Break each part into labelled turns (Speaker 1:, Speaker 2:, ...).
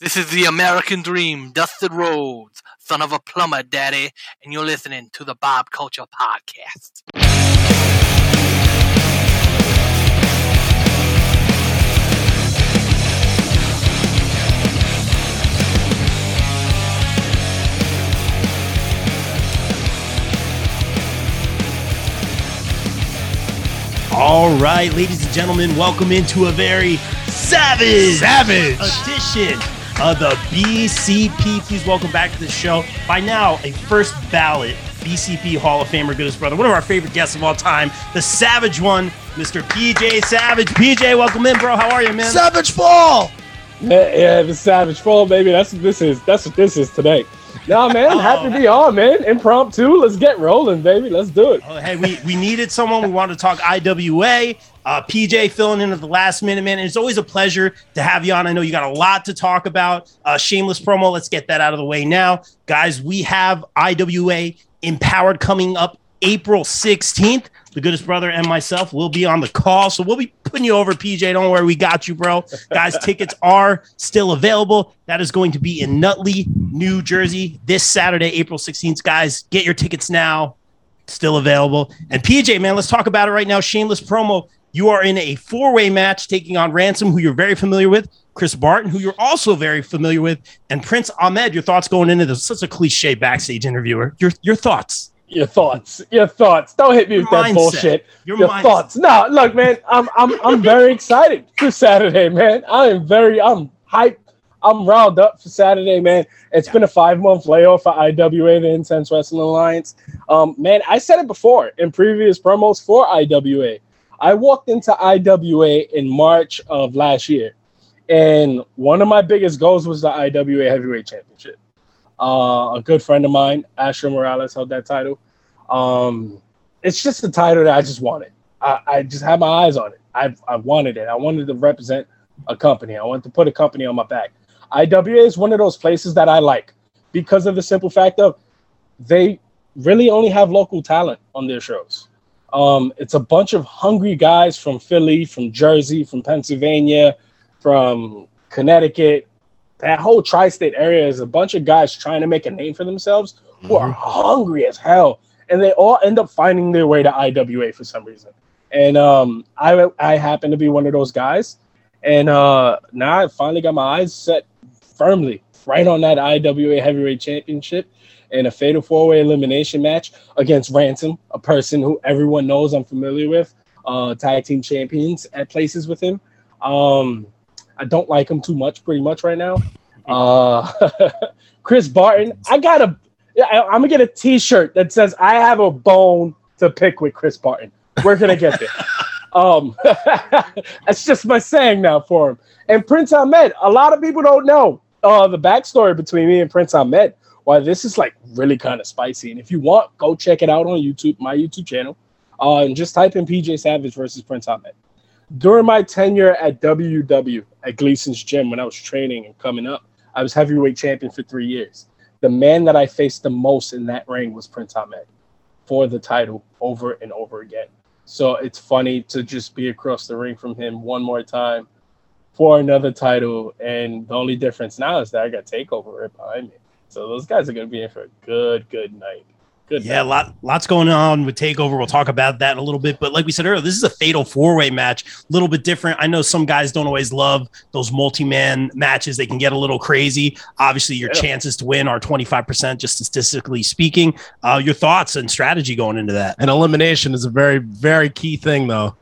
Speaker 1: This is the American Dream, Dusty Rhodes, son of a plumber, daddy, and you're listening to the Bob Culture Podcast.
Speaker 2: All right, ladies and gentlemen, welcome into a very savage,
Speaker 3: Savage.
Speaker 2: edition of the BCP. Please welcome back to the show. By now, a first ballot BCP Hall of Famer, goodest brother, one of our favorite guests of all time, the Savage one, Mr. PJ Savage. PJ, welcome in, bro. How are you, man?
Speaker 3: Savage Fall.
Speaker 4: Yeah, yeah, the Savage Fall, baby. That's what this is. That's what this is today. Nah, man, I'm happy
Speaker 2: Oh.
Speaker 4: to be oh. on, man. Impromptu. Let's get rolling, baby. Let's do it.
Speaker 2: Oh, hey, we, we needed someone. We wanted to talk IWA. Uh, PJ filling in at the last minute, man. And it's always a pleasure to have you on. I know you got a lot to talk about. Uh, shameless promo. Let's get that out of the way now. Guys, we have IWA Empowered coming up April 16th. The goodest brother and myself will be on the call. So we'll be putting you over, PJ. Don't worry, we got you, bro. Guys, tickets are still available. That is going to be in Nutley, New Jersey, this Saturday, April 16th. Guys, get your tickets now still available. And PJ, man, let's talk about it right now. Shameless promo. You are in a four way match taking on Ransom, who you're very familiar with, Chris Barton, who you're also very familiar with, and Prince Ahmed. Your thoughts going into this? Such a cliche backstage interviewer. Your your thoughts.
Speaker 4: Your thoughts. Your thoughts. Don't hit me
Speaker 2: Your
Speaker 4: with that bullshit.
Speaker 2: Your,
Speaker 4: Your thoughts. No, look, man. I'm I'm I'm very excited for Saturday, man. I am very I'm hyped. I'm riled up for Saturday, man. It's been a five month layoff for IWA, the Intense Wrestling Alliance. Um, man, I said it before in previous promos for IWA. I walked into IWA in March of last year, and one of my biggest goals was the IWA Heavyweight Championship. Uh, a good friend of mine, Asher Morales, held that title. Um, it's just a title that I just wanted. I, I just had my eyes on it. I I wanted it. I wanted to represent a company. I wanted to put a company on my back. IWA is one of those places that I like because of the simple fact of they really only have local talent on their shows. Um, it's a bunch of hungry guys from Philly, from Jersey, from Pennsylvania, from Connecticut. That whole tri-state area is a bunch of guys trying to make a name for themselves who are hungry as hell, and they all end up finding their way to IWA for some reason. And um, I I happen to be one of those guys, and uh, now I finally got my eyes set firmly right on that IWA Heavyweight Championship in a fatal four-way elimination match against Ransom, a person who everyone knows I'm familiar with, uh, tag team champions at places with him. Um, I don't like him too much, pretty much right now. Uh, Chris Barton, I got a, I, I'm gonna get a T-shirt that says I have a bone to pick with Chris Barton. We're gonna get there. um, that's just my saying now for him. And Prince Ahmed, a lot of people don't know uh, the backstory between me and Prince Ahmed. This is like really kind of spicy. And if you want, go check it out on YouTube, my YouTube channel, uh, and just type in PJ Savage versus Prince Ahmed. During my tenure at WW at Gleason's Gym, when I was training and coming up, I was heavyweight champion for three years. The man that I faced the most in that ring was Prince Ahmed for the title over and over again. So it's funny to just be across the ring from him one more time for another title. And the only difference now is that I got Takeover right behind me. So those guys are going to be in for a good, good night. Good.
Speaker 2: Yeah,
Speaker 4: night.
Speaker 2: lot lots going on with Takeover. We'll talk about that in a little bit. But like we said earlier, this is a fatal four way match, a little bit different. I know some guys don't always love those multi man matches. They can get a little crazy. Obviously, your
Speaker 4: Yeah.
Speaker 2: chances to win are twenty five percent, just statistically speaking. Uh, your thoughts and strategy going into that?
Speaker 3: And elimination is a very, very key thing, though.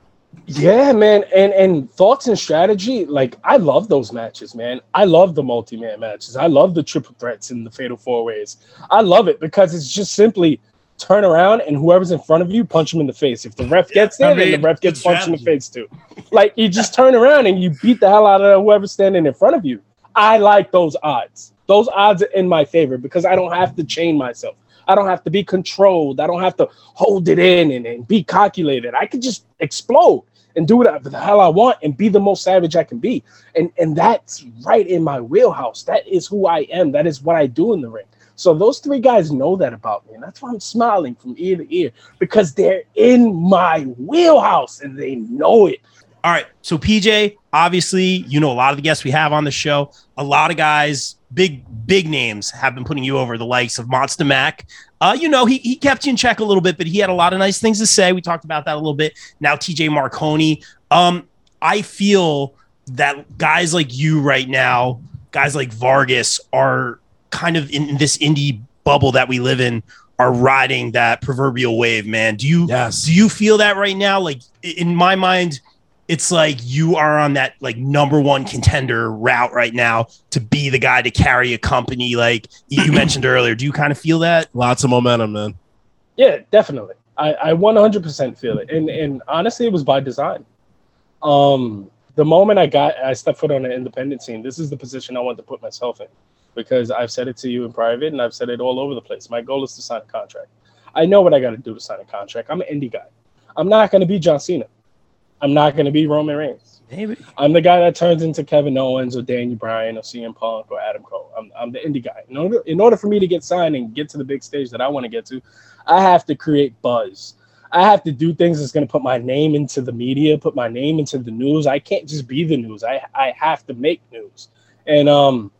Speaker 4: Yeah, man, and and thoughts and strategy. Like I love those matches, man. I love the multi-man matches. I love the triple threats and the fatal four ways. I love it because it's just simply turn around and whoever's in front of you punch him in the face. If the ref gets there,
Speaker 3: I
Speaker 4: then the ref gets punched in the face too. Like you just turn around and you beat the hell out of whoever's standing in front of you. I like those odds. Those odds are in my favor because I don't have to chain myself. I don't have to be controlled. I don't have to hold it in and, and be calculated. I could just explode and do whatever the hell I want and be the most savage I can be. And and that's right in my wheelhouse. That is who I am. That is what I do in the ring. So those three guys know that about me, and that's why I'm smiling from ear to ear because they're in my wheelhouse and they know it.
Speaker 2: All right. So PJ, obviously, you know a lot of the guests we have on the show. A lot of guys, big big names, have been putting you over. The likes of Monster Mac. Uh, you know, he he kept you in check a little bit, but he had a lot of nice things to say. We talked about that a little bit. Now TJ Marconi. Um, I feel that guys like you right now, guys like Vargas, are kind of in this indie bubble that we live in are riding that proverbial wave, man. Do you
Speaker 3: Yes.
Speaker 2: do you feel that right now? Like in my mind, it's like you are on that like number one contender route right now to be the guy to carry a company. Like you you mentioned earlier, do you kind of feel that?
Speaker 3: Lots of momentum, man.
Speaker 4: Yeah, definitely. I, I 100% feel it, and and honestly, it was by design. Um, the moment I got, I stepped foot on the independent scene. This is the position I want to put myself in, because I've said it to you in private, and I've said it all over the place. My goal is to sign a contract. I know what I got to do to sign a contract. I'm an indie guy. I'm not going to be John Cena. I'm not going to be Roman Reigns.
Speaker 2: Maybe.
Speaker 4: I'm the guy that turns into Kevin Owens or Daniel Bryan or CM Punk or Adam Cole. I'm, I'm the indie guy. In order, in order for me to get signed and get to the big stage that I want to get to, I have to create buzz. I have to do things that's going to put my name into the media, put my name into the news. I can't just be the news. I, I have to make news. And um,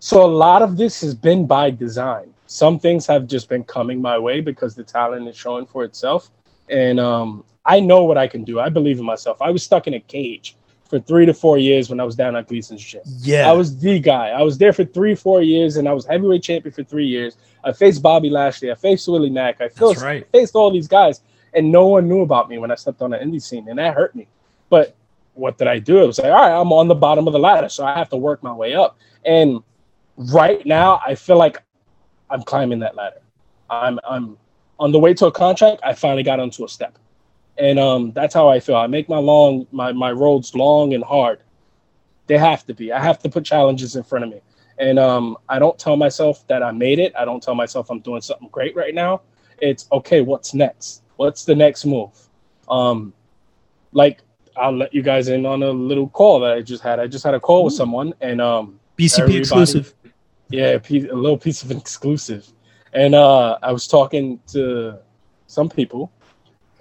Speaker 4: so a lot of this has been by design. Some things have just been coming my way because the talent is showing for itself. And um, I know what I can do. I believe in myself. I was stuck in a cage for three to four years when I was down at Gleason's gym.
Speaker 2: Yeah.
Speaker 4: I was the guy. I was there for three, four years, and I was heavyweight champion for three years. I faced Bobby Lashley. I faced Willie Mack. I faced,
Speaker 2: right.
Speaker 4: faced all these guys, and no one knew about me when I stepped on the indie scene, and that hurt me. But what did I do? It was like, all right, I'm on the bottom of the ladder, so I have to work my way up. And right now, I feel like I'm climbing that ladder. I'm I'm on the way to a contract. I finally got onto a step, and um, that's how I feel. I make my long my my roads long and hard. They have to be. I have to put challenges in front of me, and um, I don't tell myself that I made it. I don't tell myself I'm doing something great right now. It's okay. What's next? What's the next move? Um, like I'll let you guys in on a little call that I just had. I just had a call with someone, and um,
Speaker 2: BCP exclusive.
Speaker 4: yeah, a, little piece of an exclusive. And uh, I was talking to some people,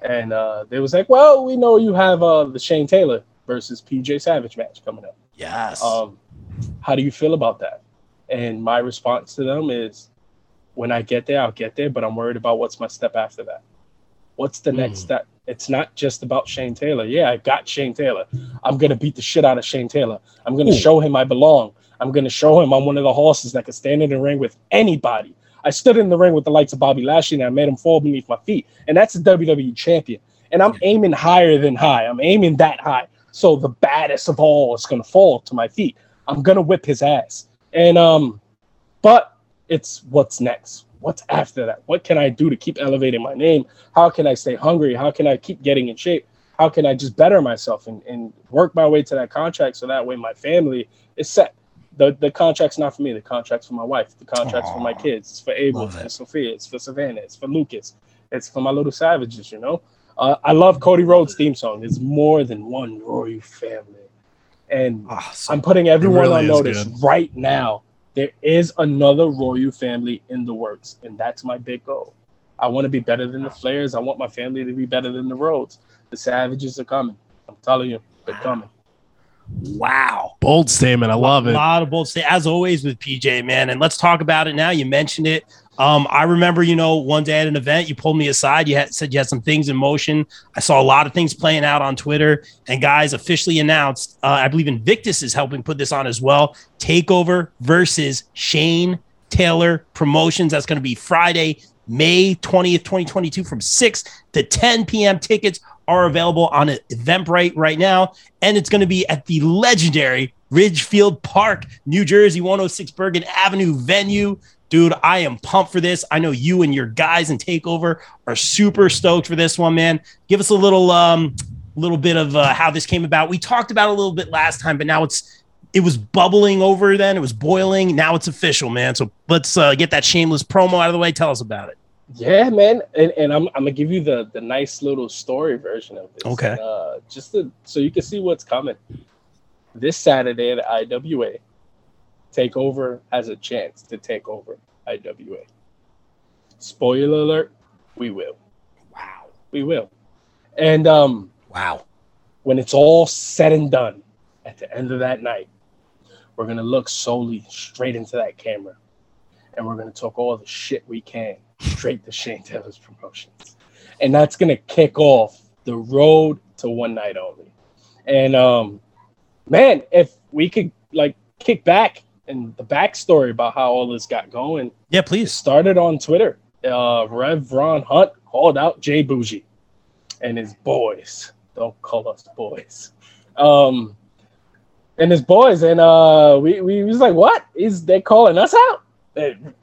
Speaker 4: and uh, they was like, "Well, we know you have uh, the Shane Taylor versus PJ Savage match coming up.
Speaker 2: Yes.
Speaker 4: Um, how do you feel about that?" And my response to them is, "When I get there, I'll get there, but I'm worried about what's my step after that. What's the next
Speaker 2: Mm.
Speaker 4: step? It's not just about Shane Taylor. Yeah, I got Shane Taylor. I'm gonna beat the shit out of Shane Taylor. I'm gonna
Speaker 2: Ooh.
Speaker 4: show him I belong. I'm gonna show him I'm one of the horses that can stand in the ring with anybody. I stood in the ring with the likes of Bobby Lashley and I made him fall beneath my feet. And that's a WWE champion. And I'm aiming higher than high. I'm aiming that high. So the baddest of all is gonna fall to my feet. I'm gonna whip his ass. And um, but it's what's next. What's after that? What can I do to keep elevating my name? How can I stay hungry? How can I keep getting in shape? How can I just better myself and, and work my way to that contract so that way my family is set? The the contract's not for me. The contract's for my wife. The contract's for my kids. It's for Abel. It's for. Sophia. It's for Savannah. It's for Lucas. It's for my little savages. You know. Uh, I love Cody Rhodes' theme song. It's more than one royal family, and
Speaker 2: Ah, so-
Speaker 4: I'm putting everyone
Speaker 3: really
Speaker 4: on notice
Speaker 3: good.
Speaker 4: right now. There is another royal family in the works, and that's my big goal. I want to be better than the Flairs. I want my family to be better than the Rhodes. The Savages are coming. I'm telling you, they're coming.
Speaker 2: Wow.
Speaker 3: Bold statement. I love
Speaker 2: A
Speaker 3: it.
Speaker 2: A lot of bold state, as always with PJ, man. And let's talk about it now. You mentioned it. Um, I remember, you know, one day at an event, you pulled me aside. You had said you had some things in motion. I saw a lot of things playing out on Twitter. And guys officially announced, uh, I believe Invictus is helping put this on as well. Takeover versus Shane Taylor Promotions. That's going to be Friday, May 20th, 2022 from 6 to 10 p.m. Tickets are available on Eventbrite right now. And it's going to be at the legendary Ridgefield Park, New Jersey, 106 Bergen Avenue venue. Dude, I am pumped for this. I know you and your guys in Takeover are super stoked for this one, man. Give us a little um little bit of uh, how this came about. We talked about a little bit last time, but now it's it was bubbling over then. It was boiling. Now it's official, man. So let's uh, get that shameless promo out of the way. Tell us about it.
Speaker 4: Yeah, man, and, and I'm, I'm gonna give you the the nice little story version of this.
Speaker 2: Okay.
Speaker 4: Uh, just to, so you can see what's coming. This Saturday at IWA, Takeover has a chance to take over IWA. Spoiler alert: we will,
Speaker 2: Wow.
Speaker 4: we will, and um,
Speaker 2: Wow.
Speaker 4: when it's all said and done, at the end of that night, we're gonna look solely straight into that camera, and we're gonna talk all the shit we can straight to Shane Taylor's promotions, and that's gonna kick off the road to one night only. And um, man, if we could like kick back and the backstory about how all this got going,
Speaker 2: Yeah, please.
Speaker 4: started on Twitter. Uh, Rev Ron Hunt called out Jay Bougie and his boys. Don't call us boys. Um, and his boys, and uh, we we was like, what is they calling us out?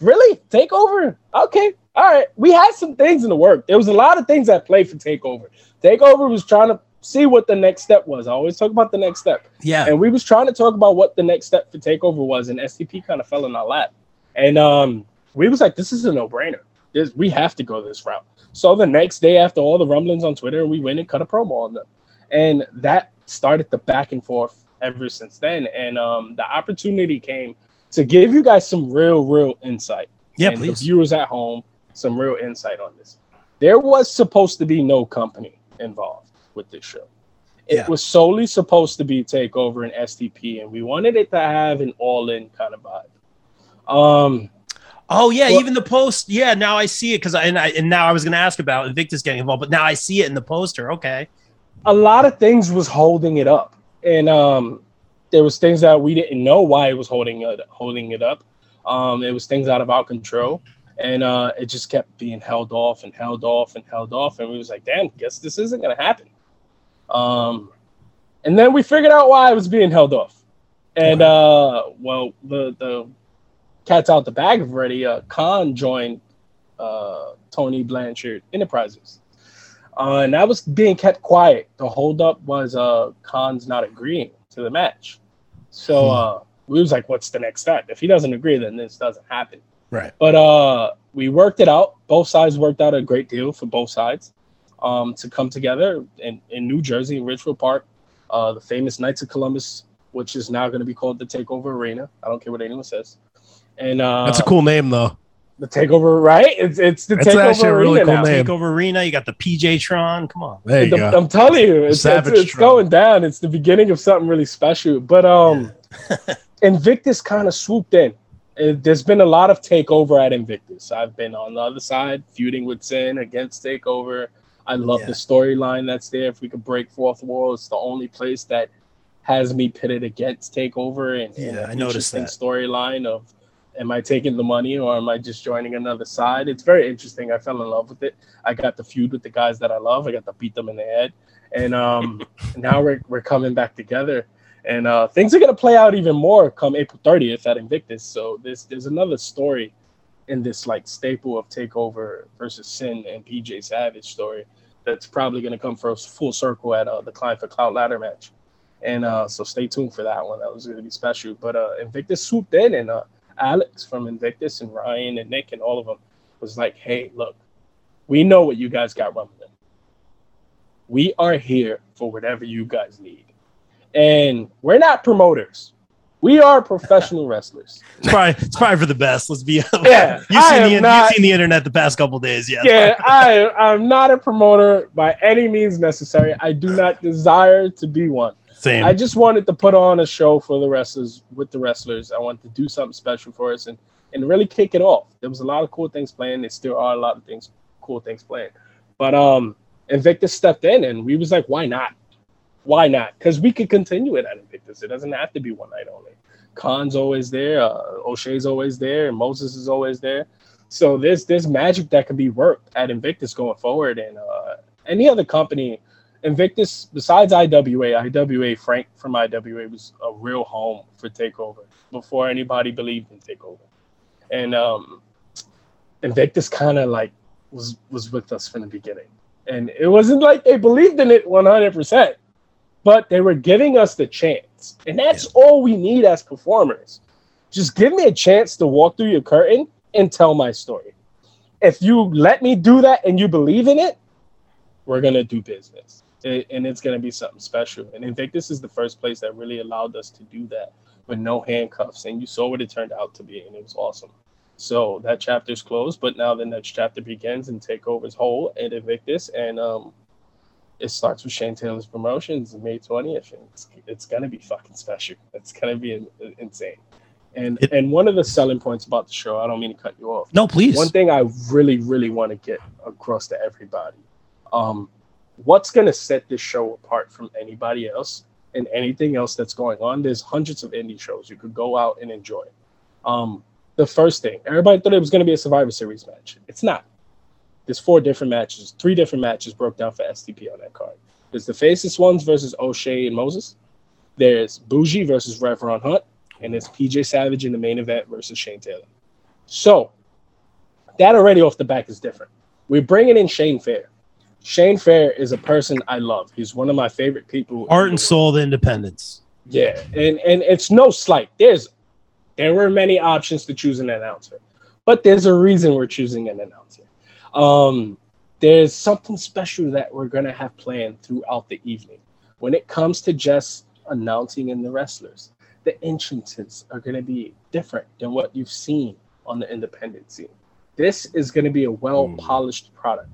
Speaker 4: Really? Takeover? Okay, all right. We had some things in the work. There was a lot of things that played for Takeover. Takeover was trying to see what the next step was. I always talk about the next step.
Speaker 2: Yeah.
Speaker 4: And we was trying to talk about what the next step for takeover was, and STP kind of fell in our lap. And um, we was like, this is a no-brainer. This, we have to go this route. So the next day after all the rumblings on Twitter, we went and cut a promo on them. And that started the back and forth ever since then. And um, the opportunity came to give you guys some real, real insight.
Speaker 2: Yeah,
Speaker 4: and
Speaker 2: please.
Speaker 4: The viewers at home, some real insight on this. There was supposed to be no company involved with this show. It
Speaker 2: Yeah.
Speaker 4: was solely supposed to be Takeover and STP, and we wanted it to have an all-in kind of vibe. Um,
Speaker 2: Oh yeah,
Speaker 4: Well-
Speaker 2: even the post. Yeah, now I see it because I and, I and now I was going to ask about Invictus getting involved, but now I see it in the poster. Okay.
Speaker 4: a lot of things was holding it up, and um, there was things that we didn't know why it was holding it holding it up. Um, it was things out of our control, and uh, it just kept being held off and held off and held off, and we was like, "Damn, guess this isn't gonna happen." Um, and then we figured out why it was being held off, and uh, well, the the cat's out the bag already. Uh, Kaun joined uh, Tully Blanchard Enterprises. Uh, and that was being kept quiet. The holdup was uh Kaun's not agreeing to the match. So
Speaker 2: Hmm.
Speaker 4: uh we was like, what's the next step? If he doesn't agree, then this doesn't happen.
Speaker 2: Right.
Speaker 4: But uh we worked it out. Both sides worked out a great deal for both sides um to come together in, in New Jersey, in Ridgefield Park, uh the famous Knights of Columbus, which is now gonna be called the Takeover Arena. I don't care what anyone says. And uh
Speaker 3: That's a cool name, though.
Speaker 4: the takeover, right? It's it's the
Speaker 3: It's
Speaker 4: takeover
Speaker 3: actually a really
Speaker 4: arena
Speaker 3: cool
Speaker 4: now.
Speaker 3: name.
Speaker 2: Takeover Arena. You got the PJ Tron. Come on.
Speaker 3: There you
Speaker 4: The-
Speaker 3: go.
Speaker 4: I'm telling you, it's, it's, it's going down. It's the beginning of something really special. But um, Invictus kind of swooped in. Uh, There's been a lot of takeover at Invictus. I've been on the other side, feuding with Sin against Takeover. I love
Speaker 2: Yeah.
Speaker 4: the storyline that's there. If we could break fourth wall, it's the only place that has me pitted against Takeover and,
Speaker 2: Yeah, I noticed that.
Speaker 4: storyline of am I taking the money or am I just joining another side? It's very interesting. I fell in love with it. I got the feud with the guys that I love. I got to beat them in the head, and um, now we're we're coming back together, and uh, things are gonna play out even more come April 30th at Invictus. So there's there's another story in this like staple of Takeover versus Sin and PJ Savage story that's probably gonna come for a full circle at uh, the Climb for Cloud ladder match. And uh, so stay tuned for that one. That was going to be special. But uh, Invictus swooped in, and uh, Alex from Invictus and Ryan and Nick and all of them was like, "Hey, look, we know what you guys got rumbling. We are here for whatever you guys need, and we're not promoters. We are professional wrestlers.
Speaker 2: It's probably it's probably for the best. Let's be honest.
Speaker 4: Yeah,
Speaker 2: you've seen the
Speaker 4: not-
Speaker 2: you've seen the internet the past couple days. Yeah.
Speaker 4: Yeah, I I'm not a promoter by any means necessary. I do not desire to be one.
Speaker 2: Same.
Speaker 4: I just wanted to put on a show for the wrestlers with the wrestlers. I wanted to do something special for us and and really kick it off. There was a lot of cool things playing. There still are a lot of things, cool things playing. But um, Invictus stepped in and we was like, why not? Why not? Because we could continue it at Invictus. It doesn't have to be one night only. Kaun's always there. Uh, O'Shea's always there. Moses is always there. So there's there's magic that can be worked at Invictus going forward. And uh, any other company Invictus, besides IWA, IWA Frank from IWA was a real home for Takeover before anybody believed in Takeover, and um, Invictus kind of like was was with us from the beginning, and it wasn't like they believed in it one hundred percent, but they were giving us the chance, and that's all we need as performers. Just give me a chance to walk through your curtain and tell my story. If you let me do that and you believe in it, we're gonna do business, and it's gonna be something special. And Invictus is the first place that really allowed us to do that with no handcuffs, and you saw what it turned out to be, and it was awesome. So that chapter's closed, but now the next chapter begins and Takeover's whole at Invictus, and um, it starts with Shane Taylor's promotions May 20th. And it's, it's going to be fucking special. It's going to be in, insane. And
Speaker 2: It-
Speaker 4: and one of the selling points about the show, I don't mean to cut you off.
Speaker 2: No, please.
Speaker 4: One thing I really, really want to get across to everybody. Um, what's going to set this show apart from anybody else and anything else that's going on? There's hundreds of indie shows you could go out and enjoy. Um, the first thing, everybody thought it was going to be a Survivor Series match. It's not. There's four different matches, three different matches broke down for STP on that card. There's the Faceless Ones versus O'Shea and Moses. There's Bougie versus Rev Hunt. And there's PJ Savage in the main event versus Shane Taylor. So that already off the back is different. We're bringing in Shane Fair. Shane Fair is a person I love. He's one of my favorite people. Art
Speaker 2: and soul of independence.
Speaker 4: Yeah, and and it's no slight. There's there were many options to choose an announcer, but there's a reason we're choosing an announcer. Um, there's something special that we're gonna have planned throughout the evening. When it comes to just announcing in the wrestlers, the entrances are gonna be different than what you've seen on the independent scene. This is gonna be a well polished product.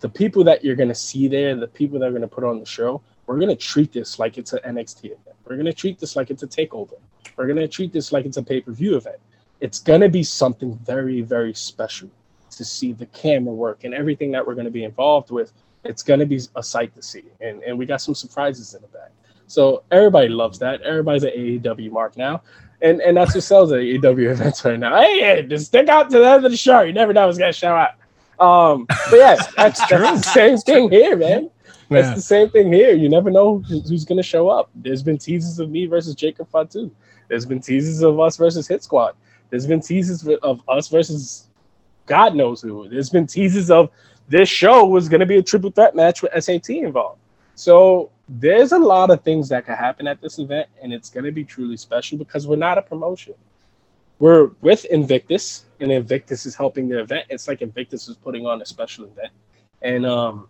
Speaker 4: The people that you're gonna see there, the people that are gonna put on the show, we're gonna treat this like it's an NXT event. We're gonna treat this like it's a takeover. We're gonna treat this like it's a pay-per-view event. It's gonna be something very, very special to see the camera work and everything that we're gonna be involved with. It's gonna be a sight to see, and and we got some surprises in the back. So everybody loves that. Everybody's an AEW mark now, and and that's what sells at AEW events right now. Hey, just stick out to the end of the show. You never know what's gonna show up. Um, but yeah, that's, that's the same thing here, man. It's the same thing here. You never know who's who's going to show up. There's been teases of me versus Jacob Fatu. There's been teases of us versus Hit Squad. There's been teases of us versus God knows who. There's been teases of this show was going to be a triple threat match with SAT involved. So there's a lot of things that can happen at this event, and it's going to be truly special because we're not a promotion. We're with Invictus, and Invictus is helping the event. It's like Invictus is putting on a special event, and um,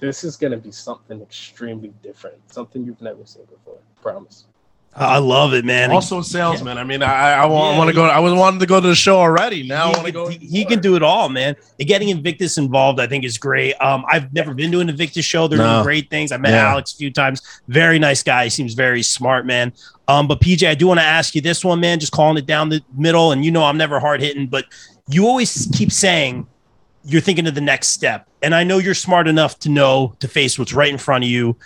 Speaker 4: this is going to be something extremely different, something you've never seen before. Promise.
Speaker 2: I love it, man.
Speaker 3: Also a salesman. I mean, I I want,
Speaker 2: Yeah,
Speaker 3: want to go. I was wanted to go to the show already. Now I
Speaker 2: he,
Speaker 3: want to go.
Speaker 2: he, he can do it all, man. And getting Invictus involved, I think, is great. Um, I've never been to an Invictus show. They're
Speaker 3: No.
Speaker 2: doing great things. I met
Speaker 3: Yeah.
Speaker 2: Alex a few times. Very nice guy. He seems very smart, man. Um, but PJ, I do want to ask you this one, man. Just calling it down the middle, and you know I'm never hard hitting, but you always keep saying you're thinking of the next step, and I know you're smart enough to know to face what's right in front of you.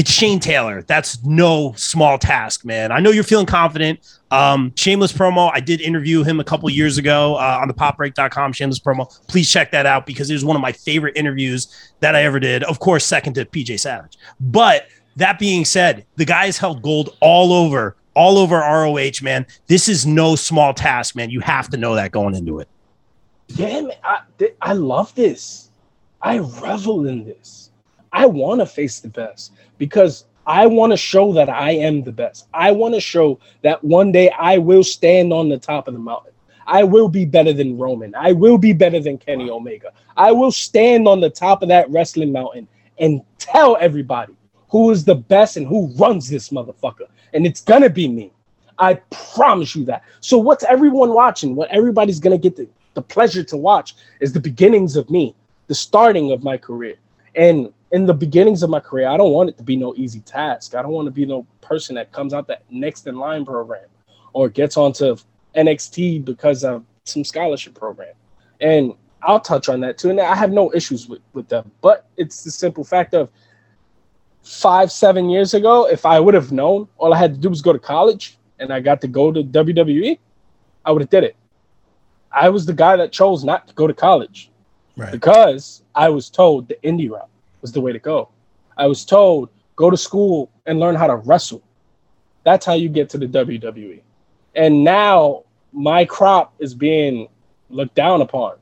Speaker 2: It's Shane Taylor. That's no small task, man. I know you're feeling confident. Um, shameless promo. I did interview him a couple years ago uh, on the popbreak.com. Shameless promo. Please check that out because it was one of my favorite interviews that I ever did. Of course, second to PJ Savage. But that being said, the guy's held gold all over, all over ROH, man. This is no small task, man. You have to know that going into it.
Speaker 4: Man, I, I love this. I revel in this. I want to face the best because I want to show that I am the best. I want to show that one day I will stand on the top of the mountain. I will be better than Roman. I will be better than Kenny Omega. I will stand on the top of that wrestling mountain and tell everybody who is the best and who runs this motherfucker. And it's going to be me. I promise you that. So, what's everyone watching? What everybody's going to get the, the pleasure to watch is the beginnings of me, the starting of my career. And in the beginnings of my career, I don't want it to be no easy task. I don't want to be no person that comes out that next in line program or gets onto NXT because of some scholarship program. And I'll touch on that too. And I have no issues with, with them. But it's the simple fact of five, seven years ago, if I would have known, all I had to do was go to college and I got to go to WWE, I would have did it. I was the guy that chose not to go to college
Speaker 2: Right.
Speaker 4: because I was told the indie route was the way to go. I was told go to school and learn how to wrestle. That's how you get to the WWE. And now my crop is being looked down upon.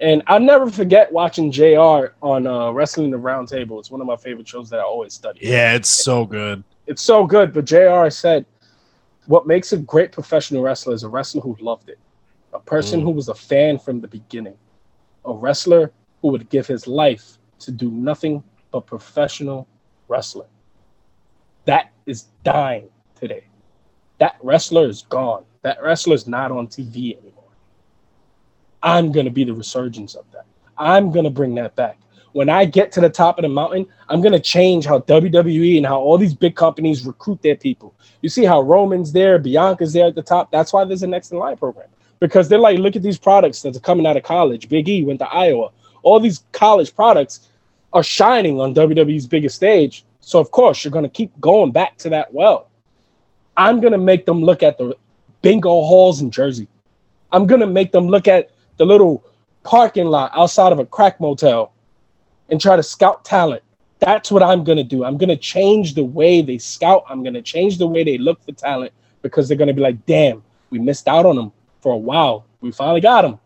Speaker 4: And I'll never forget watching JR on uh, Wrestling the Round Table. It's one of my favorite shows that I always study
Speaker 3: Yeah, it's so good.
Speaker 4: it's so good. But JR said, what makes a great professional wrestler is a wrestler who loved it, a person
Speaker 3: Mm.
Speaker 4: who was a fan from the beginning, a wrestler who would give his life to do nothing but professional wrestling. That is dying today. That wrestler is gone. That wrestler is not on TV anymore. I'm going to be the resurgence of that. I'm going to bring that back. when I get to the top of the mountain, I'm gonna change how WWE and how all these big companies recruit their people. You see how Roman's there, Bianca's there at the top. That's why there's a next in line program because they're like, look at these products that are coming out of college. Big E went to Iowa. All these college products are shining on WWE's biggest stage. So of course you're gonna keep going back to that well. I'm gonna make them look at the bingo halls in Jersey. I'm gonna make them look at the little parking lot outside of a crack motel and try to scout talent. That's what I'm going to do. I'm going to change the way they scout. I'm going to change the way they look for talent because they're going to be like, damn, we missed out on them for a while. We finally got them,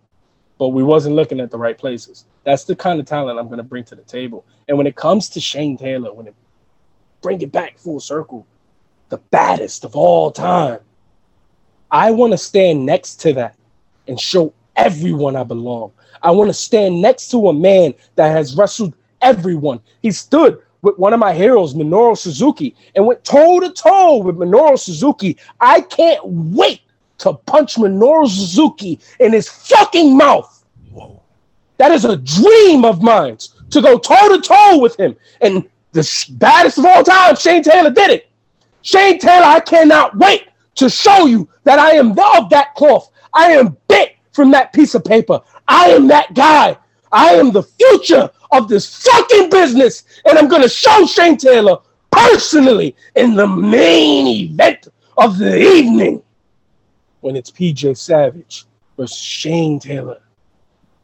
Speaker 4: but we wasn't looking at the right places. That's the kind of talent I'm going to bring to the table. And when it comes to Shane Taylor, when it bring it back full circle, the baddest of all time, I want to stand next to that and show everyone I belong. I want to stand next to a man that has wrestled everyone. He stood with one of my heroes, Minoru Suzuki, and went toe to toe with Minoru Suzuki. I can't wait to punch Minoru Suzuki in his fucking mouth. That is a dream of mine to go toe to toe with him. And the baddest of all time, Shane Taylor did it. Shane Taylor, I cannot wait to show you that I am of that cloth. I am bit from that piece of paper. I am that guy. I am the future of this fucking business. And I'm going to show Shane Taylor personally in the main event of the evening when it's PJ Savage versus Shane Taylor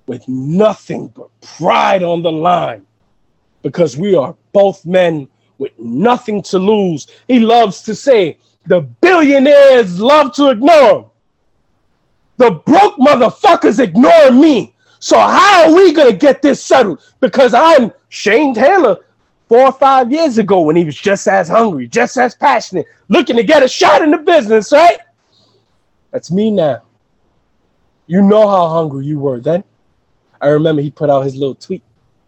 Speaker 4: with nothing but pride on the line because we are both men with nothing to lose. He loves to say the billionaires love to ignore him. The broke motherfuckers ignore me. So how are we gonna get this settled? Because I'm Shane Taylor four or five years ago when he was just as hungry, just as passionate, looking to get a shot in the business, right? That's me now. You know how hungry you were then. I remember he put out his little tweet.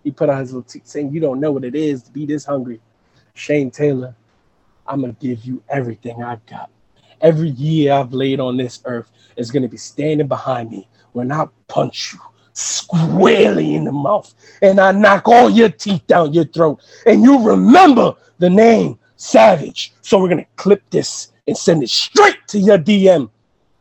Speaker 4: He put out his little tweet saying, You don't know what it is to be this hungry. Shane Taylor, I'm gonna give you everything I've got. Every year I've laid on this earth is gonna be standing behind me when I punch you squarely in the mouth and I knock all your teeth down your throat. And you remember the name Savage. So we're gonna clip this and send it straight to your DM.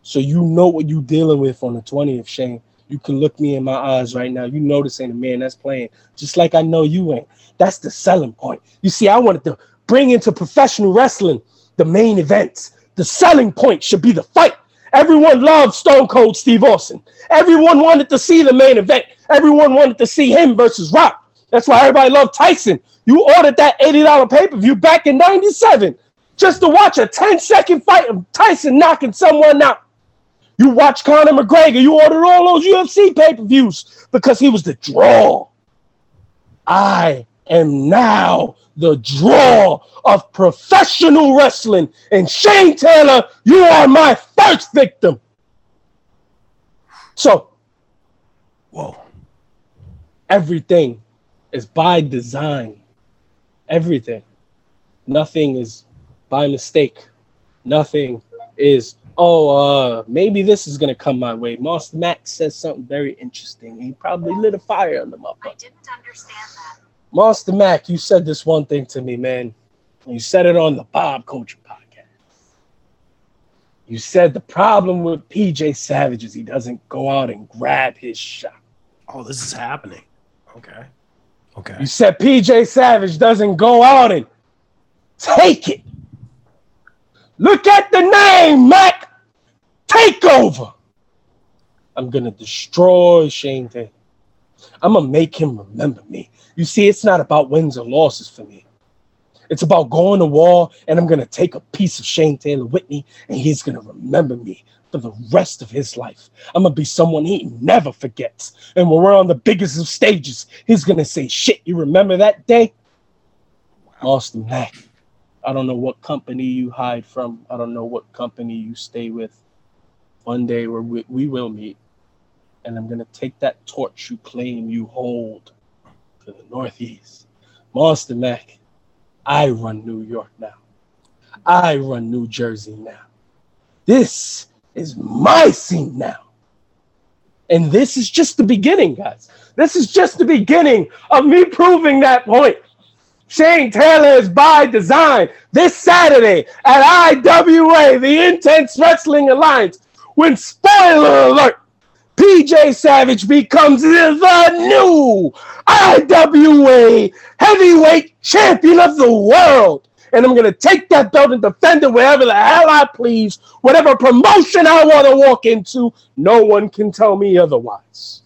Speaker 4: So you know what you're dealing with on the 20th, Shane. You can look me in my eyes right now. You know this ain't a man that's playing, just like I know you ain't. That's the selling point. You see, I wanted to bring into professional wrestling the main events. The selling point should be the fight. Everyone loved Stone Cold Steve Austin. Everyone wanted to see the main event. Everyone wanted to see him versus Rock. That's why everybody loved Tyson. You ordered that $80 pay per view back in 97 just to watch a 10 second fight of Tyson knocking someone out. You watch Conor McGregor, you ordered all those UFC pay per views because he was the draw. I am now the draw of professional wrestling. And Shane Taylor, you are my first victim. So, whoa, everything is by design. Everything. Nothing is by mistake. Nothing is, oh, uh, maybe this is going to come my way. Monster Mac says something very interesting. He probably lit a fire on the motherfucker. I didn't understand that. Monster Mac, you said this one thing to me, man. You said it on the Bob Culture podcast. You said the problem with PJ Savage is he doesn't go out and grab his shot.
Speaker 2: Oh, this is happening. Okay. Okay.
Speaker 4: You said PJ Savage doesn't go out and take it. Look at the name, Mac. Takeover. I'm gonna destroy Shane Taylor. I'm gonna make him remember me. You see, it's not about wins or losses for me. It's about going to war, and I'm gonna take a piece of Shane Taylor with me, and he's gonna remember me for the rest of his life. I'm gonna be someone he never forgets. And when we're on the biggest of stages, he's gonna say, "Shit, you remember that day?" Austin Mack. I don't know what company you hide from. I don't know what company you stay with. One day we, we will meet and I'm going to take that torch you claim you hold to the Northeast. Monster Mac, I run New York now. I run New Jersey now. This is my scene now. And this is just the beginning, guys. This is just the beginning of me proving that point. Shane Taylor is by design this Saturday at IWA, the Intense Wrestling Alliance, when spoiler alert, PJ Savage becomes the new IWA heavyweight champion of the world. And I'm going to take that belt and defend it wherever the hell I please, whatever promotion I want to walk into. No one can tell me otherwise.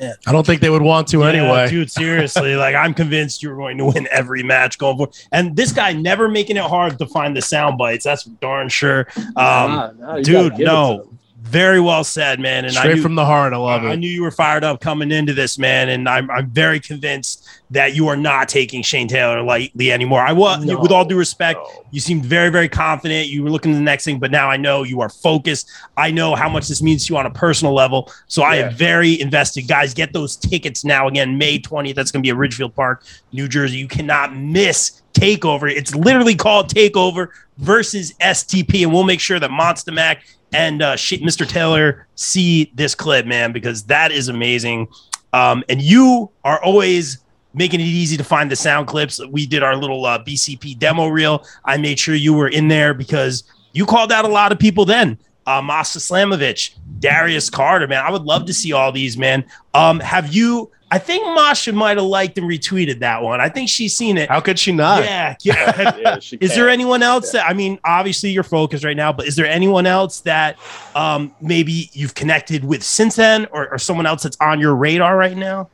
Speaker 3: I don't think they would want to
Speaker 2: Yeah,
Speaker 3: anyway.
Speaker 2: dude. Seriously, like I'm convinced you're going to win every match going forward. And this guy never making it hard to find the sound bites. That's darn sure. Um,
Speaker 4: Nah, nah,
Speaker 2: dude,
Speaker 4: give it to
Speaker 2: no,
Speaker 4: them.
Speaker 2: Very well said, man. And I
Speaker 3: Straight
Speaker 2: knew,
Speaker 3: from the heart. I love
Speaker 2: I
Speaker 3: it.
Speaker 2: I knew you were fired up coming into this, man, and I'm I'm very convinced that you are not taking Shane Taylor lightly anymore. I was,
Speaker 4: No,
Speaker 2: with all due respect,
Speaker 4: no.
Speaker 2: you seemed very very confident. You were looking to the next thing, but now I know you are focused. I know how much this means to you on a personal level, so I am very invested. Guys, get those tickets now. Again, May 20th. That's going to be at Ridgefield Park, New Jersey. You cannot miss Takeover. It's literally called Takeover versus STP, and we'll make sure that Monster Mac and uh, Mr. Taylor see this clip, man, because that is amazing. Um, and you are always making it easy to find the sound clips. We did our little uh, BCP demo reel. I made sure you were in there because you called out a lot of people then. Uh, Masha Slamovich, Darius Carter, man. I would love to see all these, man. Um, have you? I think Masha might have liked and retweeted that one. I think she's seen it.
Speaker 3: How could she not?
Speaker 2: Yeah, yeah.
Speaker 4: Yeah, she
Speaker 2: Is there anyone else that I mean, obviously you're focused right now, but is there anyone else that um maybe you've connected with since then or, or someone else that's on your radar right now?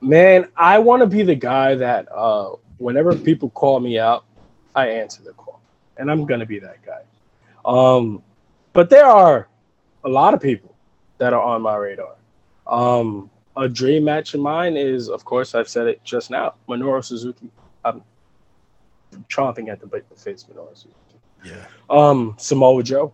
Speaker 4: Man, I want to be the guy that uh, whenever people call me out, I answer the call, and I'm gonna be that guy. Um, but there are a lot of people that are on my radar. Um, a dream match of mine is, of course, I've said it just now, Minoru Suzuki. I'm chomping at the bit to face Minoru Suzuki.
Speaker 2: Yeah.
Speaker 4: Um, Samoa Joe.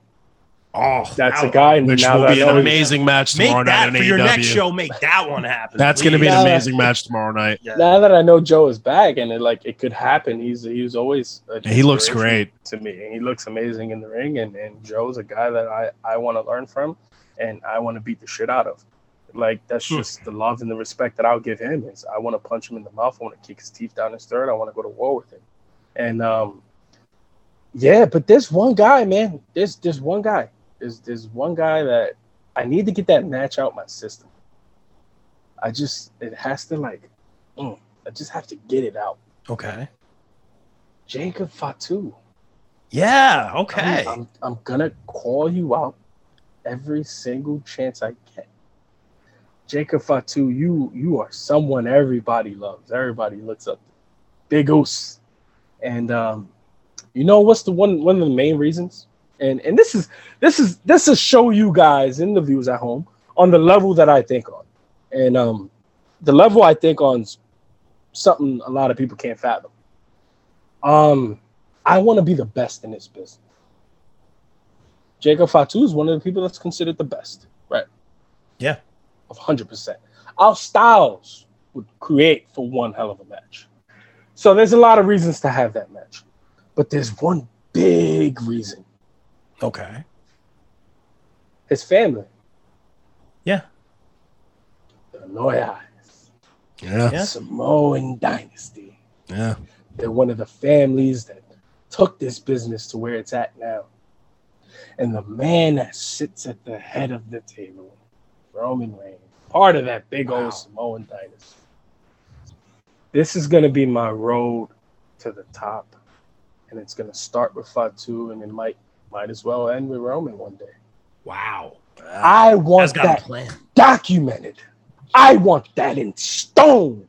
Speaker 2: Oh,
Speaker 4: That's
Speaker 2: that
Speaker 4: a guy.
Speaker 3: Which
Speaker 4: now
Speaker 3: will be an
Speaker 4: know he's-
Speaker 3: amazing match
Speaker 2: Make
Speaker 3: tomorrow
Speaker 2: that
Speaker 3: night
Speaker 2: for
Speaker 3: on
Speaker 2: your
Speaker 3: AEW.
Speaker 2: next show. Make that one happen.
Speaker 3: That's going to be an
Speaker 4: Yeah.
Speaker 3: amazing match tomorrow night.
Speaker 2: Yeah.
Speaker 4: Now that I know Joe is back and it like it could happen, he's he's always a
Speaker 3: He looks great.
Speaker 4: to me, and he looks amazing in the ring. And, and Joe's a guy that I I want to learn from, and I want to beat the shit out of. Like that's
Speaker 2: Hmm.
Speaker 4: just the love and the respect that I'll give him. Is I want to punch him in the mouth. I want to kick his teeth down his throat. I want to go to war with him. And um, yeah, but there's one guy, man. There's there's one guy. There's there's one guy that I need to get that match out my system. I just it has to like, mm, I just have to get it out.
Speaker 2: Okay.
Speaker 4: Jacob Fatu.
Speaker 2: Yeah.
Speaker 4: I'm-
Speaker 2: Okay.
Speaker 4: I'm, I'm, gonna call you out every single chance I get. Jacob Fatu, you you are someone everybody loves. Everybody looks up. Big Goose. And um, you know what's the one one of the main reasons? And and this is this is this is show you guys in the views at home on the level that I think on. And um the level I think on something a lot of people can't fathom. Um I want to be the best in this business. Jacob Fatu is one of the people that's considered the best, right?
Speaker 2: Yeah.
Speaker 4: Of 100%. Our styles would create for one hell of a match. So there's a lot of reasons to have that match. But there's one big reason
Speaker 2: Okay.
Speaker 4: his family.
Speaker 2: Yeah.
Speaker 4: The Anoa'is,
Speaker 3: Yeah.
Speaker 2: Yeah.
Speaker 4: Samoan dynasty.
Speaker 3: Yeah.
Speaker 4: They're one of the families that took this business to where it's at now. And the man that sits at the head of the table, Roman Reigns, part of that big
Speaker 2: Wow.
Speaker 4: old Samoan dynasty. This is going to be my road to the top. And it's going to start with Fatu and it might might as well end with Roman one day.
Speaker 2: Wow.
Speaker 4: I
Speaker 2: That's
Speaker 4: want
Speaker 2: got
Speaker 4: that
Speaker 2: plan.
Speaker 4: documented. I want that in stone.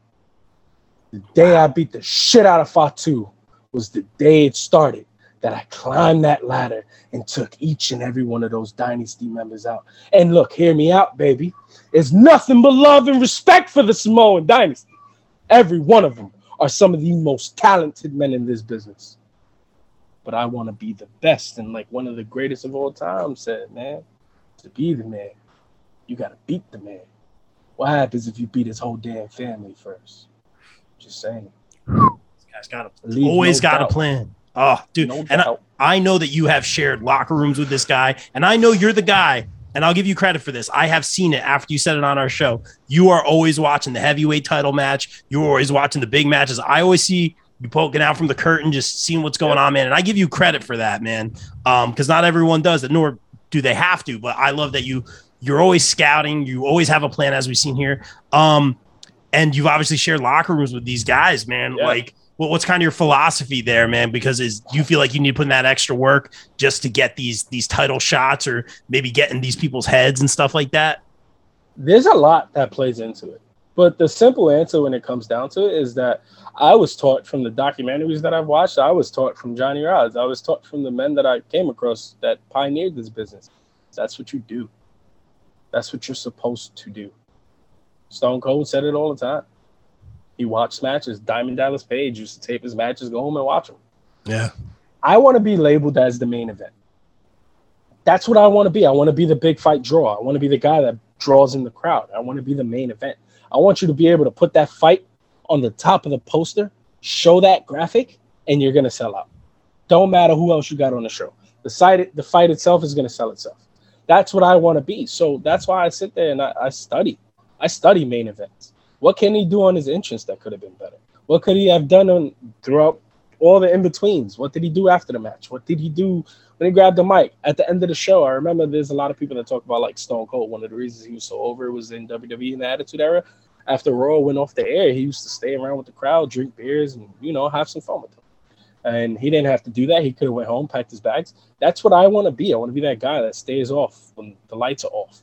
Speaker 4: The day I beat the shit out of Fatu was the day it started that I climbed that ladder and took each and every one of those dynasty members out. And look, hear me out, baby. It's nothing but love and respect for the Samoan dynasty. Every one of them are some of the most talented men in this business. But I want to be the best. And like one of the greatest of all time said, man, to be the man, you got to beat the man. What happens if you beat his whole damn family first? Just saying.
Speaker 2: This guy's got a,
Speaker 4: Leave
Speaker 2: always
Speaker 4: no
Speaker 2: got
Speaker 4: doubt.
Speaker 2: a plan. Oh, dude.
Speaker 4: No
Speaker 2: and I. I know that you have shared locker rooms with this guy, and I know you're the guy and I'll give you credit for this. I have seen it after you said it on our show. You are always watching the heavyweight title match. You're always watching the big matches. I always see you poking out from the curtain, just seeing what's going on, man. And I give you credit for that, man. Um, because not everyone does it, nor do they have to. But I love that you you're always scouting. You always have a plan, as we've seen here. Um, and you've obviously shared locker rooms with these guys, man.
Speaker 4: Yeah.
Speaker 2: Like, what, what's kind of your philosophy there, man? Because is you feel like you need to put in that extra work just to get these these title shots, or maybe get in these people's heads and stuff like that?
Speaker 4: There's a lot that plays into it. But the simple answer when it comes down to it is that I was taught from the documentaries that I've watched, I was taught from Johnny Rodz, I was taught from the men that I came across that pioneered this business. That's what you do. That's what you're supposed to do. Stone Cold said it all the time. He watched matches. Diamond Dallas Page used to tape his matches, go home and watch them.
Speaker 3: Yeah.
Speaker 4: I want to be labeled as the main event. That's what I want to be. I want to be the big fight draw. I want to be the guy that draws in the crowd. I want to be the main event. I want you to be able to put that fight on the top of the poster, show that graphic, and you're gonna sell out. Don't matter who else you got on the show. The the fight itself is gonna sell itself. That's what I want to be. So that's why I sit there and I, I study. I study main events. What can he do on his entrance that could have been better? What could he have done on throughout all the in betweens? What did he do after the match? What did he do when he grabbed the mic at the end of the show? I remember there's a lot of people that talk about like Stone Cold. One of the reasons he was so over was in WWE in the Attitude Era. After Raw went off the air, he used to stay around with the crowd, drink beers, and you know have some fun with them. And he didn't have to do that. He could have went home, packed his bags. That's what I want to be. I want to be that guy that stays off when the lights are off,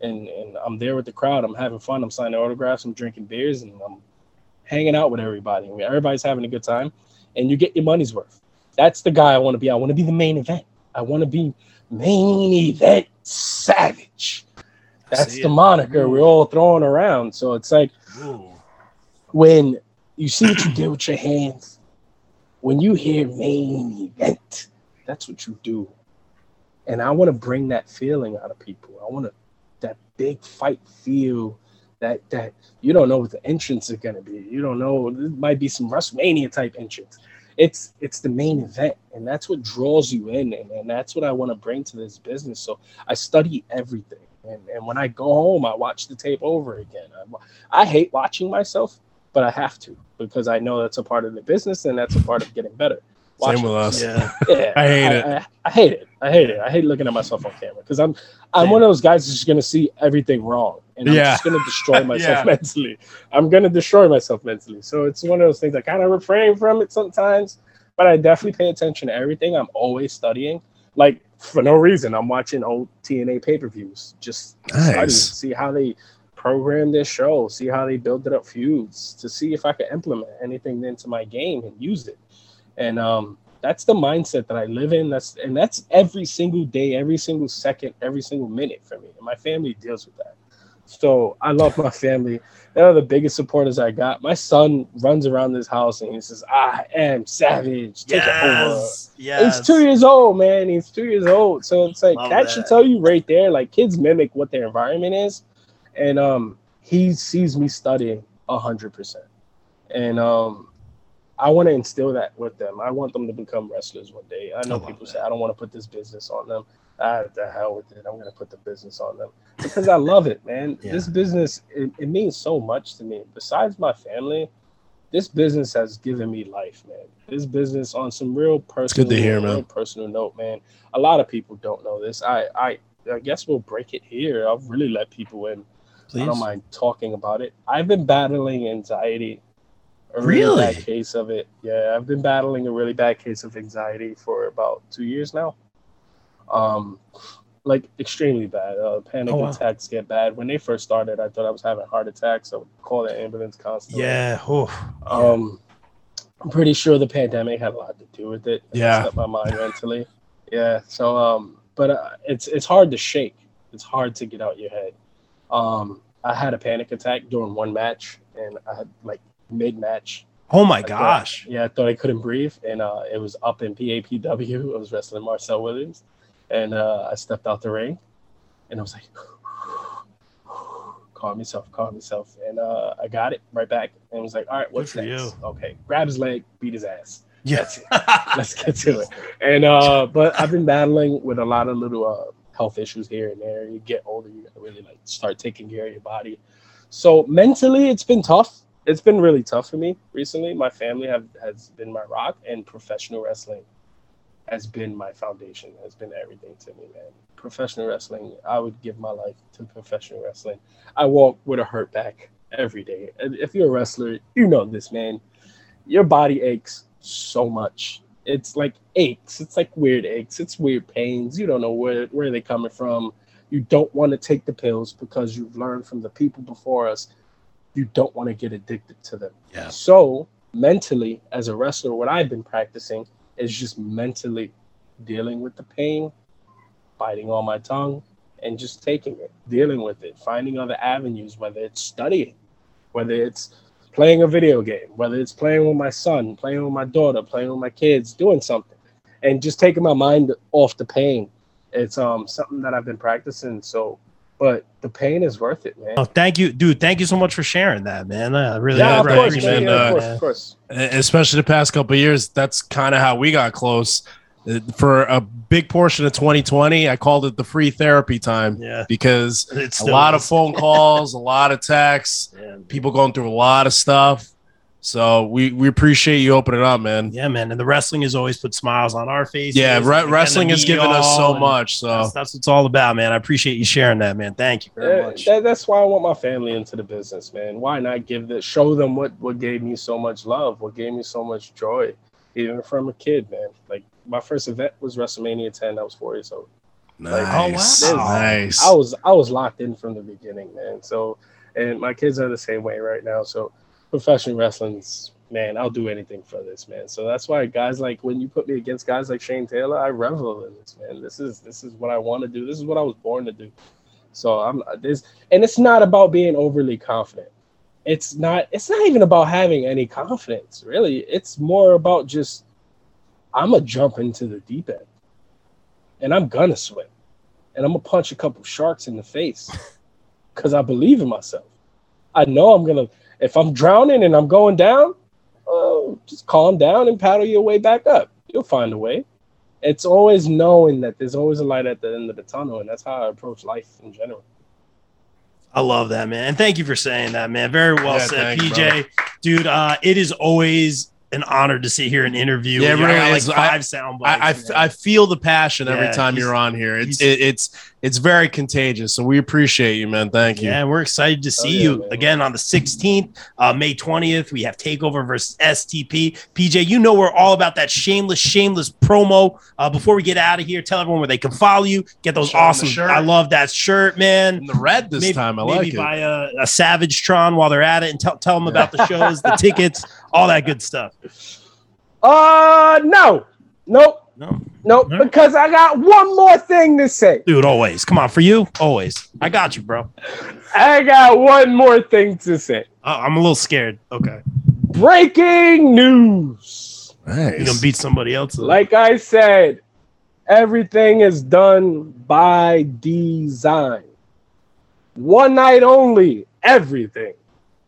Speaker 4: and and I'm there with the crowd. I'm having fun. I'm signing autographs. I'm drinking beers, and I'm hanging out with everybody. Everybody's having a good time, and you get your money's worth. That's the guy I want to be. I want to be the main event. I want to be main event savage. That's the moniker we're all throwing around. So it's like when you see what you did with your hands, when you hear main event, that's what you do. And I want to bring that feeling out of people. I want to big fight feel that that you don't know what the entrance is gonna be. You don't know it might be some WrestleMania type entrance. It's it's the main event, and that's what draws you in, and, and that's what I want to bring to this business. So I study everything, and, and when I go home, I watch the tape over again. I, I hate watching myself, but I have to because I know that's a part of the business, and that's a part of getting better.
Speaker 3: Same
Speaker 4: Watching
Speaker 3: with us.
Speaker 2: Yeah.
Speaker 4: yeah,
Speaker 3: I hate it.
Speaker 4: I, I hate it. I hate it. I hate looking at myself on camera because I'm I'm
Speaker 2: Same.
Speaker 4: one of those guys that's just gonna see everything wrong, and I'm
Speaker 3: Yeah.
Speaker 4: just gonna destroy myself
Speaker 3: Yeah.
Speaker 4: mentally. I'm gonna destroy myself mentally. So it's one of those things I kind of refrain from it sometimes, but I definitely pay attention to everything. I'm always studying, like for no reason. I'm watching old TNA pay per views, just studying,
Speaker 3: Nice.
Speaker 4: see how they program their show, see how they build it up feuds, to see if I can implement anything into my game and use it. And um, that's the mindset that I live in. That's and that's every single day, every single second, every single minute for me. And my family deals with that. So I love my family. They're the biggest supporters I got. My son runs around this house and he says, "I am savage. Take it over."
Speaker 2: Yes. Yes.
Speaker 4: He's two years old, man. He's two years old. So it's like that,
Speaker 2: that.
Speaker 4: should tell you right there. Like kids mimic what their environment is, and um, he sees me studying a hundred percent, and um, I want to instill that with them. I want them to become wrestlers one day. I know
Speaker 2: I
Speaker 4: people
Speaker 2: that.
Speaker 4: say I don't want to put this business on them. Ah, the hell with it. I'm gonna put the business on them because I love it, man.
Speaker 2: Yeah.
Speaker 4: This business it, it means so much to me. Besides my family, this business has given me life, man. This business on some real personal,
Speaker 3: good to hear,
Speaker 4: real
Speaker 3: man.
Speaker 4: personal note, man. A lot of people don't know this. I, I, I guess we'll break it here. I'll really let people in. I
Speaker 2: Please.
Speaker 4: don't mind talking about it. I've been battling anxiety. A
Speaker 2: Really?
Speaker 4: bad case of it. Yeah, I've been battling a really bad case of anxiety for about two years now. Um, like extremely bad. Uh, panic
Speaker 2: Oh, wow.
Speaker 4: attacks get bad. When they first started, I thought I was having heart attacks. I would call the ambulance constantly.
Speaker 2: Yeah. oof.
Speaker 4: Um, I'm pretty sure the pandemic had a lot to do with it. It
Speaker 3: Yeah.
Speaker 4: my mind mentally. Yeah. So, um, but uh, it's it's hard to shake. It's hard to get out your head. Um, I had a panic attack during one match, and I had like mid match.
Speaker 2: Oh my gosh.
Speaker 4: Yeah, I thought I couldn't breathe, and uh, it was up in PAPW. I was wrestling Marcel Williams, and uh, I stepped out the ring, and I was like, calm yourself, calm yourself, and uh, I got it right back, and was like, all right, what's next?
Speaker 2: you.
Speaker 4: Okay, grab his leg, beat his ass.
Speaker 2: Yeah.
Speaker 4: Let's get to it. And uh, but I've been battling with a lot of little uh, health issues here and there. You get older, you gotta really like start taking care of your body. So mentally, it's been tough. It's been really tough for me recently. My family have has been my rock, and professional wrestling has been my foundation. Has been everything to me, man. Professional wrestling, I would give my life to professional wrestling. I walk with a hurt back every day. And If you're a wrestler, you know this, man. Your body aches so much. It's like aches. It's like weird aches. It's weird pains. You don't know where where they're coming from. You don't want to take the pills because you've learned from the people before us. You don't want to get addicted to them.
Speaker 2: Yeah.
Speaker 4: So mentally, as a wrestler, what I've been practicing is just mentally dealing with the pain, biting on my tongue, and just taking it, dealing with it, finding other avenues, whether it's studying, whether it's playing a video game, whether it's playing with my son, playing with my daughter, playing with my kids, doing something, and just taking my mind off the pain. It's um something that I've been practicing. So, but the pain is worth it, man.
Speaker 2: Oh, thank you, dude. Thank you so much for sharing that, man. I really
Speaker 4: yeah, of course,
Speaker 3: man,
Speaker 4: man, yeah,
Speaker 3: uh,
Speaker 4: of course, of course.
Speaker 3: Especially the past couple of years that's kind of how we got close Uh, for a big portion of 2020 i called it the free therapy time
Speaker 2: Yeah.
Speaker 3: because
Speaker 2: It's
Speaker 3: a lot of phone calls a lot of texts people going through a lot of stuff so we we appreciate you opening up man
Speaker 2: Yeah, man. And the wrestling has always put smiles on our faces.
Speaker 3: yeah re- wrestling has given us so much so
Speaker 2: That's, that's what it's all about, man. I appreciate you sharing that, man. Thank you very
Speaker 4: Yeah,
Speaker 2: much.
Speaker 4: that, that's why I want my family into the business, man. Why not give this, show them what what gave me so much love, what gave me so much joy, even from a kid, man. Like my first event was WrestleMania 10. I was four years old.
Speaker 3: nice
Speaker 2: oh, wow.
Speaker 3: nice
Speaker 4: I was I was locked in from the beginning, man. So, and my kids are the same way right now. So, professional wrestling's man, I'll do anything for this, man. So that's why guys like when you put me against guys like Shane Taylor, I revel in this, man. This is this is what I want to do. This is what I was born to do. So I'm uh, this, and it's not about being overly confident. It's not. It's not even about having any confidence, really. It's more about just I'm gonna jump into the deep end, and I'm gonna swim, and I'm gonna punch a couple sharks in the face, because I believe in myself. I know I'm gonna. If I'm drowning and I'm going down, oh, just calm down and paddle your way back up. You'll find a way. It's always knowing that there's always a light at the end of the tunnel, and that's how I approach life in general.
Speaker 2: I love that, man. And thank you for saying that, man. Very well
Speaker 3: Yeah,
Speaker 2: said,
Speaker 3: thanks,
Speaker 2: PJ. Dude, uh, it is always an honor to sit here and interview.
Speaker 3: Yeah, it.
Speaker 2: I
Speaker 3: really
Speaker 2: got, like
Speaker 3: is. I-
Speaker 2: five sound
Speaker 3: I, I,
Speaker 2: bites,
Speaker 3: I feel the passion
Speaker 2: Yeah,
Speaker 3: every time you're on here. It's it, it's it's very contagious. So we appreciate you, man. Thank you.
Speaker 2: Yeah, we're excited to see
Speaker 4: yeah,
Speaker 2: you
Speaker 4: man.
Speaker 2: again on the 16th, uh, May 20th. We have Takeover versus STP. PJ, you know we're all about that shameless, shameless promo. Uh, before we get out of here, tell everyone where they can follow you. Get those
Speaker 3: Show 'em
Speaker 2: awesome.
Speaker 3: shirt.
Speaker 2: I love that shirt, man.
Speaker 3: In the red this
Speaker 2: maybe,
Speaker 3: time, I
Speaker 2: maybe
Speaker 3: like it.
Speaker 2: Maybe buy a, a Savage Tron while they're at it and tell tell them about the shows, the tickets, all that good stuff.
Speaker 4: Uh, no, nope,
Speaker 2: No,
Speaker 4: nope.
Speaker 2: All right.
Speaker 4: Because I got one more thing to say.
Speaker 2: dude, always. Come on, for you, always. I got you, bro.
Speaker 4: I got one more thing to say.
Speaker 2: Uh, I'm a little scared. Okay,
Speaker 4: Breaking news. Nice.
Speaker 2: you gonna beat somebody else?
Speaker 4: Like I said, everything is done by design. One night only, everything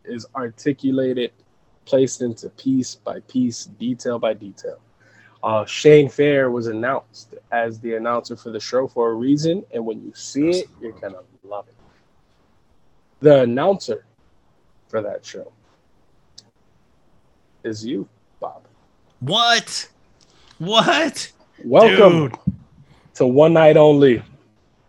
Speaker 4: is articulated, placed into piece by piece, detail by detail. Uh, Shane Fair was announced as the announcer for the show for a reason, and when you see it, you're gonna love it. The announcer for that show is you, Bob.
Speaker 2: What? What?
Speaker 4: Welcome
Speaker 2: Dude.
Speaker 4: to One Night Only,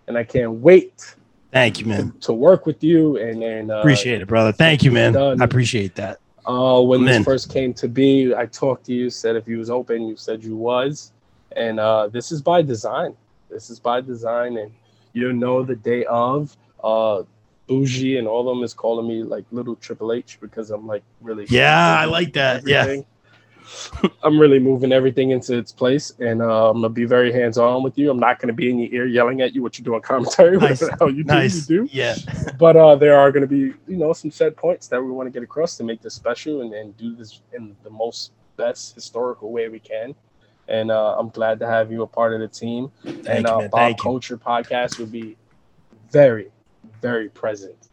Speaker 4: and I can't wait
Speaker 2: Thank you, man.
Speaker 4: to work with you and and uh,
Speaker 2: Appreciate it, brother. Thank you, man.
Speaker 4: done.
Speaker 2: I appreciate that.
Speaker 4: Uh, when this first came to be, I talked to you, said if you was open, you said you was, and uh, this is by design. This is by design, and you know the day of. Uh, Bougie and all of them is calling me like little Triple H because I'm like really
Speaker 2: Yeah, I like that. Yeah.
Speaker 4: I'm really moving everything into its place, and uh, I'm gonna be very hands on with you. I'm not gonna be in your ear yelling at you what you're doing commentary,
Speaker 2: Nice.
Speaker 4: whatever the hell you do,
Speaker 2: Nice.
Speaker 4: you do
Speaker 2: Yeah.
Speaker 4: but uh, there are going to be you know some set points that we want to get across to make this special and, and do this in the most best historical way we can and uh, i'm glad to have you a part of the team
Speaker 2: Thank
Speaker 4: and
Speaker 2: you,
Speaker 4: uh, bob
Speaker 2: Thank you.
Speaker 4: culture podcast will be very very present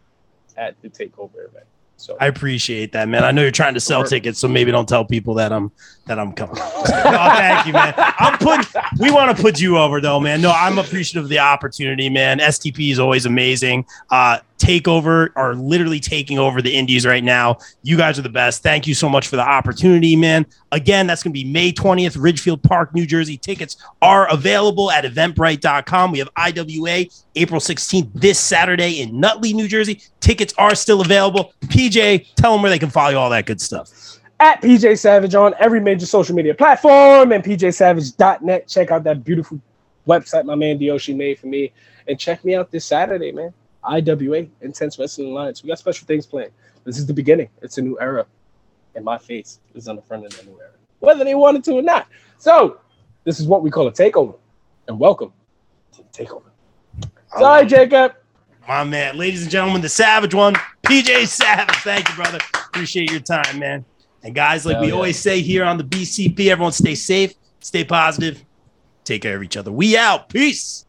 Speaker 4: at the takeover event So
Speaker 2: I appreciate that, man. I know you're trying to sell tickets, so maybe don't tell people that I'm that I'm coming. no, thank you, man. I'm putting. We want to put you over, though, man. No, I'm appreciative of the opportunity, man. STP is always amazing. Uh, takeover are literally taking over the indies right now. You guys are the best. Thank you so much for the opportunity, man. Again, that's going to be May 20th, Ridgefield Park, New Jersey. Tickets are available at eventbrite.com. We have IWA April 16th this Saturday in Nutley, New Jersey. Tickets are still available. PJ, tell them where they can follow you, all that good stuff.
Speaker 4: at PJ Savage on every major social media platform and pjsavage.net. Check out that beautiful website my man Dioshi made for me. And check me out this Saturday, man. IWA, Intense Wrestling Alliance. We got special things planned. This is the beginning. It's a new era. And my face is on the front of the new era. Whether they wanted to or not. So, this is what we call a takeover. And welcome to the takeover. Sorry, Jacob.
Speaker 2: My man, ladies and gentlemen, the Savage one, PJ Savage. Thank you, brother. Appreciate your time, man. And guys, like
Speaker 4: Hell
Speaker 2: we
Speaker 4: yeah.
Speaker 2: always say here on the BCP, everyone stay safe, stay positive, take care of each other. We out. Peace.